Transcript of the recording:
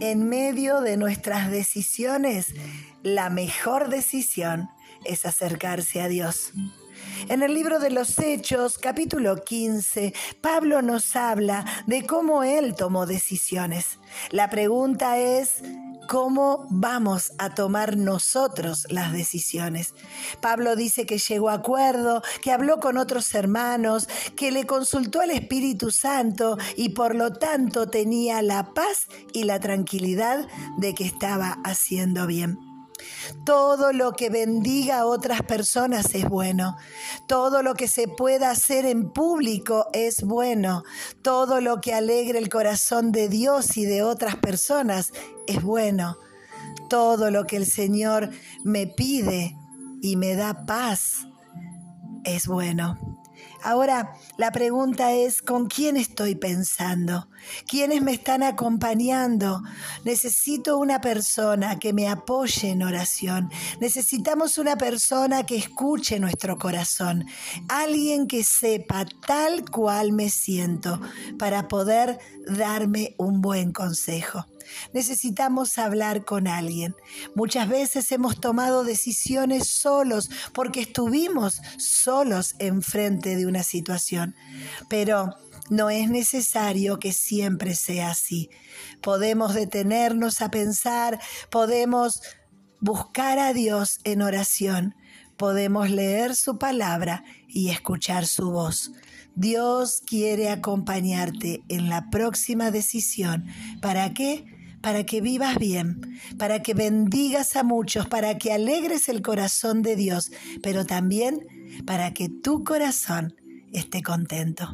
En medio de nuestras decisiones, la mejor decisión es acercarse a Dios. En el libro de los Hechos, capítulo 15, Pablo nos habla de cómo él tomó decisiones. La pregunta es, ¿cómo vamos a tomar nosotros las decisiones? Pablo dice que llegó a acuerdo, que habló con otros hermanos, que le consultó al Espíritu Santo y por lo tanto tenía la paz y la tranquilidad de que estaba haciendo bien. Todo lo que bendiga a otras personas es bueno. Todo lo que se pueda hacer en público es bueno. Todo lo que alegre el corazón de Dios y de otras personas es bueno. Todo lo que el Señor me pide y me da paz es bueno. Ahora, la pregunta es, ¿con quién estoy pensando? ¿Quiénes me están acompañando? Necesito una persona que me apoye en oración. Necesitamos una persona que escuche nuestro corazón. Alguien que sepa tal cual me siento para poder darme un buen consejo. Necesitamos hablar con alguien. Muchas veces hemos tomado decisiones solos porque estuvimos solos enfrente de una situación. Pero no es necesario que siempre sea así. Podemos detenernos a pensar, podemos buscar a Dios en oración, podemos leer su palabra y escuchar su voz. Dios quiere acompañarte en la próxima decisión. ¿Para qué? Para que vivas bien, para que bendigas a muchos, para que alegres el corazón de Dios, pero también para que tu corazón esté contento.